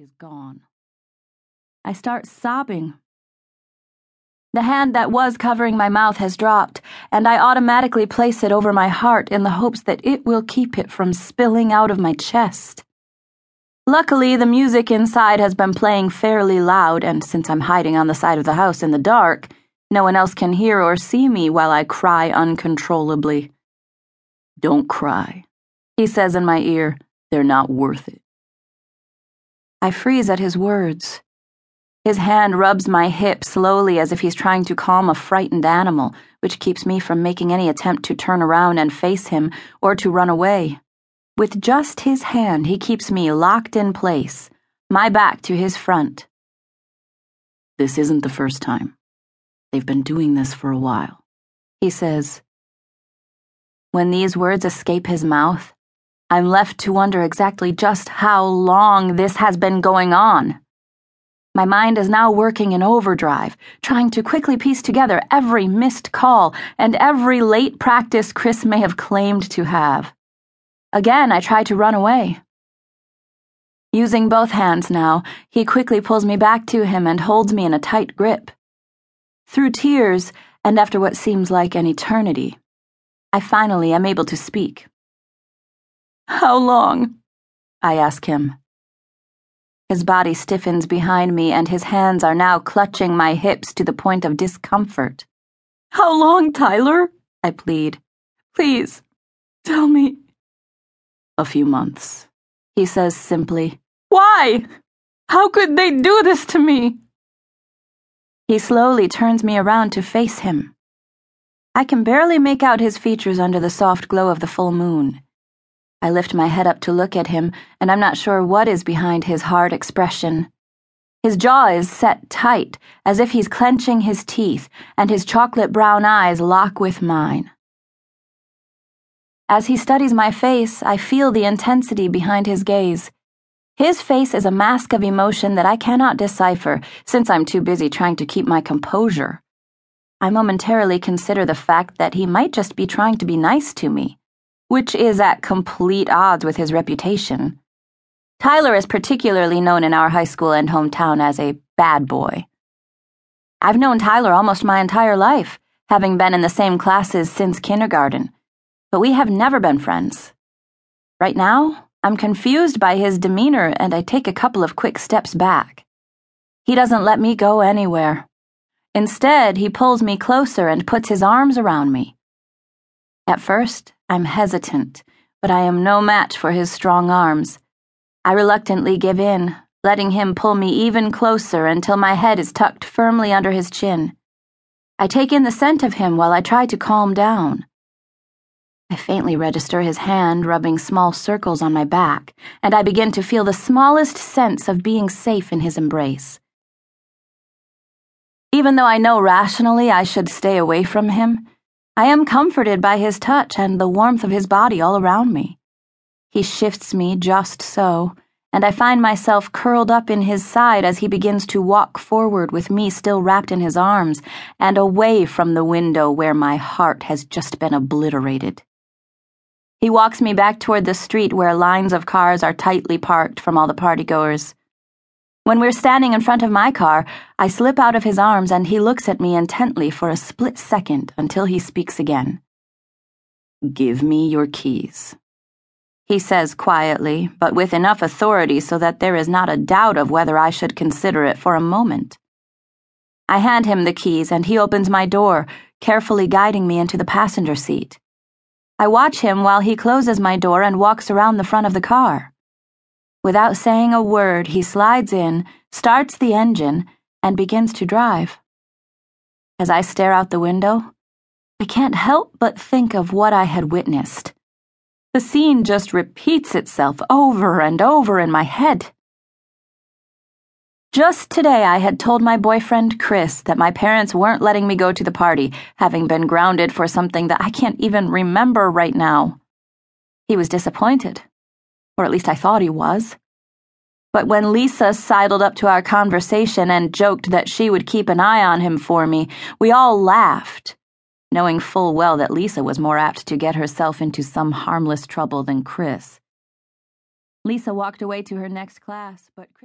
is gone. I start sobbing. The hand that was covering my mouth has dropped, and I automatically place it over my heart in the hopes that it will keep it from spilling out of my chest. Luckily, the music inside has been playing fairly loud, and since I'm hiding on the side of the house in the dark, no one else can hear or see me while I cry uncontrollably. Don't cry, he says in my ear. They're not worth it. I freeze at his words. His hand rubs my hip slowly as if he's trying to calm a frightened animal, which keeps me from making any attempt to turn around and face him or to run away. With just his hand, he keeps me locked in place, my back to his front. This isn't the first time. They've been doing this for a while, he says. When these words escape his mouth, I'm left to wonder exactly just how long this has been going on. My mind is now working in overdrive, trying to quickly piece together every missed call and every late practice Chris may have claimed to have. Again, I try to run away. Using both hands now, he quickly pulls me back to him and holds me in a tight grip. Through tears, and after what seems like an eternity, I finally am able to speak. How long? I ask him. His body stiffens behind me, and his hands are now clutching my hips to the point of discomfort. How long, Tyler? I plead. Please, tell me. A few months, he says simply. Why? How could they do this to me? He slowly turns me around to face him. I can barely make out his features under the soft glow of the full moon. I lift my head up to look at him, and I'm not sure what is behind his hard expression. His jaw is set tight, as if he's clenching his teeth, and his chocolate brown eyes lock with mine. As he studies my face, I feel the intensity behind his gaze. His face is a mask of emotion that I cannot decipher, since I'm too busy trying to keep my composure. I momentarily consider the fact that he might just be trying to be nice to me which is at complete odds with his reputation. Tyler is particularly known in our high school and hometown as a bad boy. I've known Tyler almost my entire life, having been in the same classes since kindergarten, but we have never been friends. Right now, I'm confused by his demeanor and I take a couple of quick steps back. He doesn't let me go anywhere. Instead, he pulls me closer and puts his arms around me. At first, I'm hesitant, but I am no match for his strong arms. I reluctantly give in, letting him pull me even closer until my head is tucked firmly under his chin. I take in the scent of him while I try to calm down. I faintly register his hand rubbing small circles on my back, and I begin to feel the smallest sense of being safe in his embrace. Even though I know rationally I should stay away from him, I am comforted by his touch and the warmth of his body all around me. He shifts me just so, and I find myself curled up in his side as he begins to walk forward with me still wrapped in his arms and away from the window where my heart has just been obliterated. He walks me back toward the street where lines of cars are tightly parked from all the partygoers. When we're standing in front of my car, I slip out of his arms and he looks at me intently for a split second until he speaks again. Give me your keys. He says quietly, but with enough authority so that there is not a doubt of whether I should consider it for a moment. I hand him the keys and he opens my door, carefully guiding me into the passenger seat. I watch him while he closes my door and walks around the front of the car. Without saying a word, he slides in, starts the engine, and begins to drive. As I stare out the window, I can't help but think of what I had witnessed. The scene just repeats itself over and over in my head. Just today, I had told my boyfriend, Chris, that my parents weren't letting me go to the party, having been grounded for something that I can't even remember right now. He was disappointed or at least I thought he was. But when Lisa sidled up to our conversation and joked that she would keep an eye on him for me, we all laughed, knowing full well that Lisa was more apt to get herself into some harmless trouble than Chris. Lisa walked away to her next class, but Chris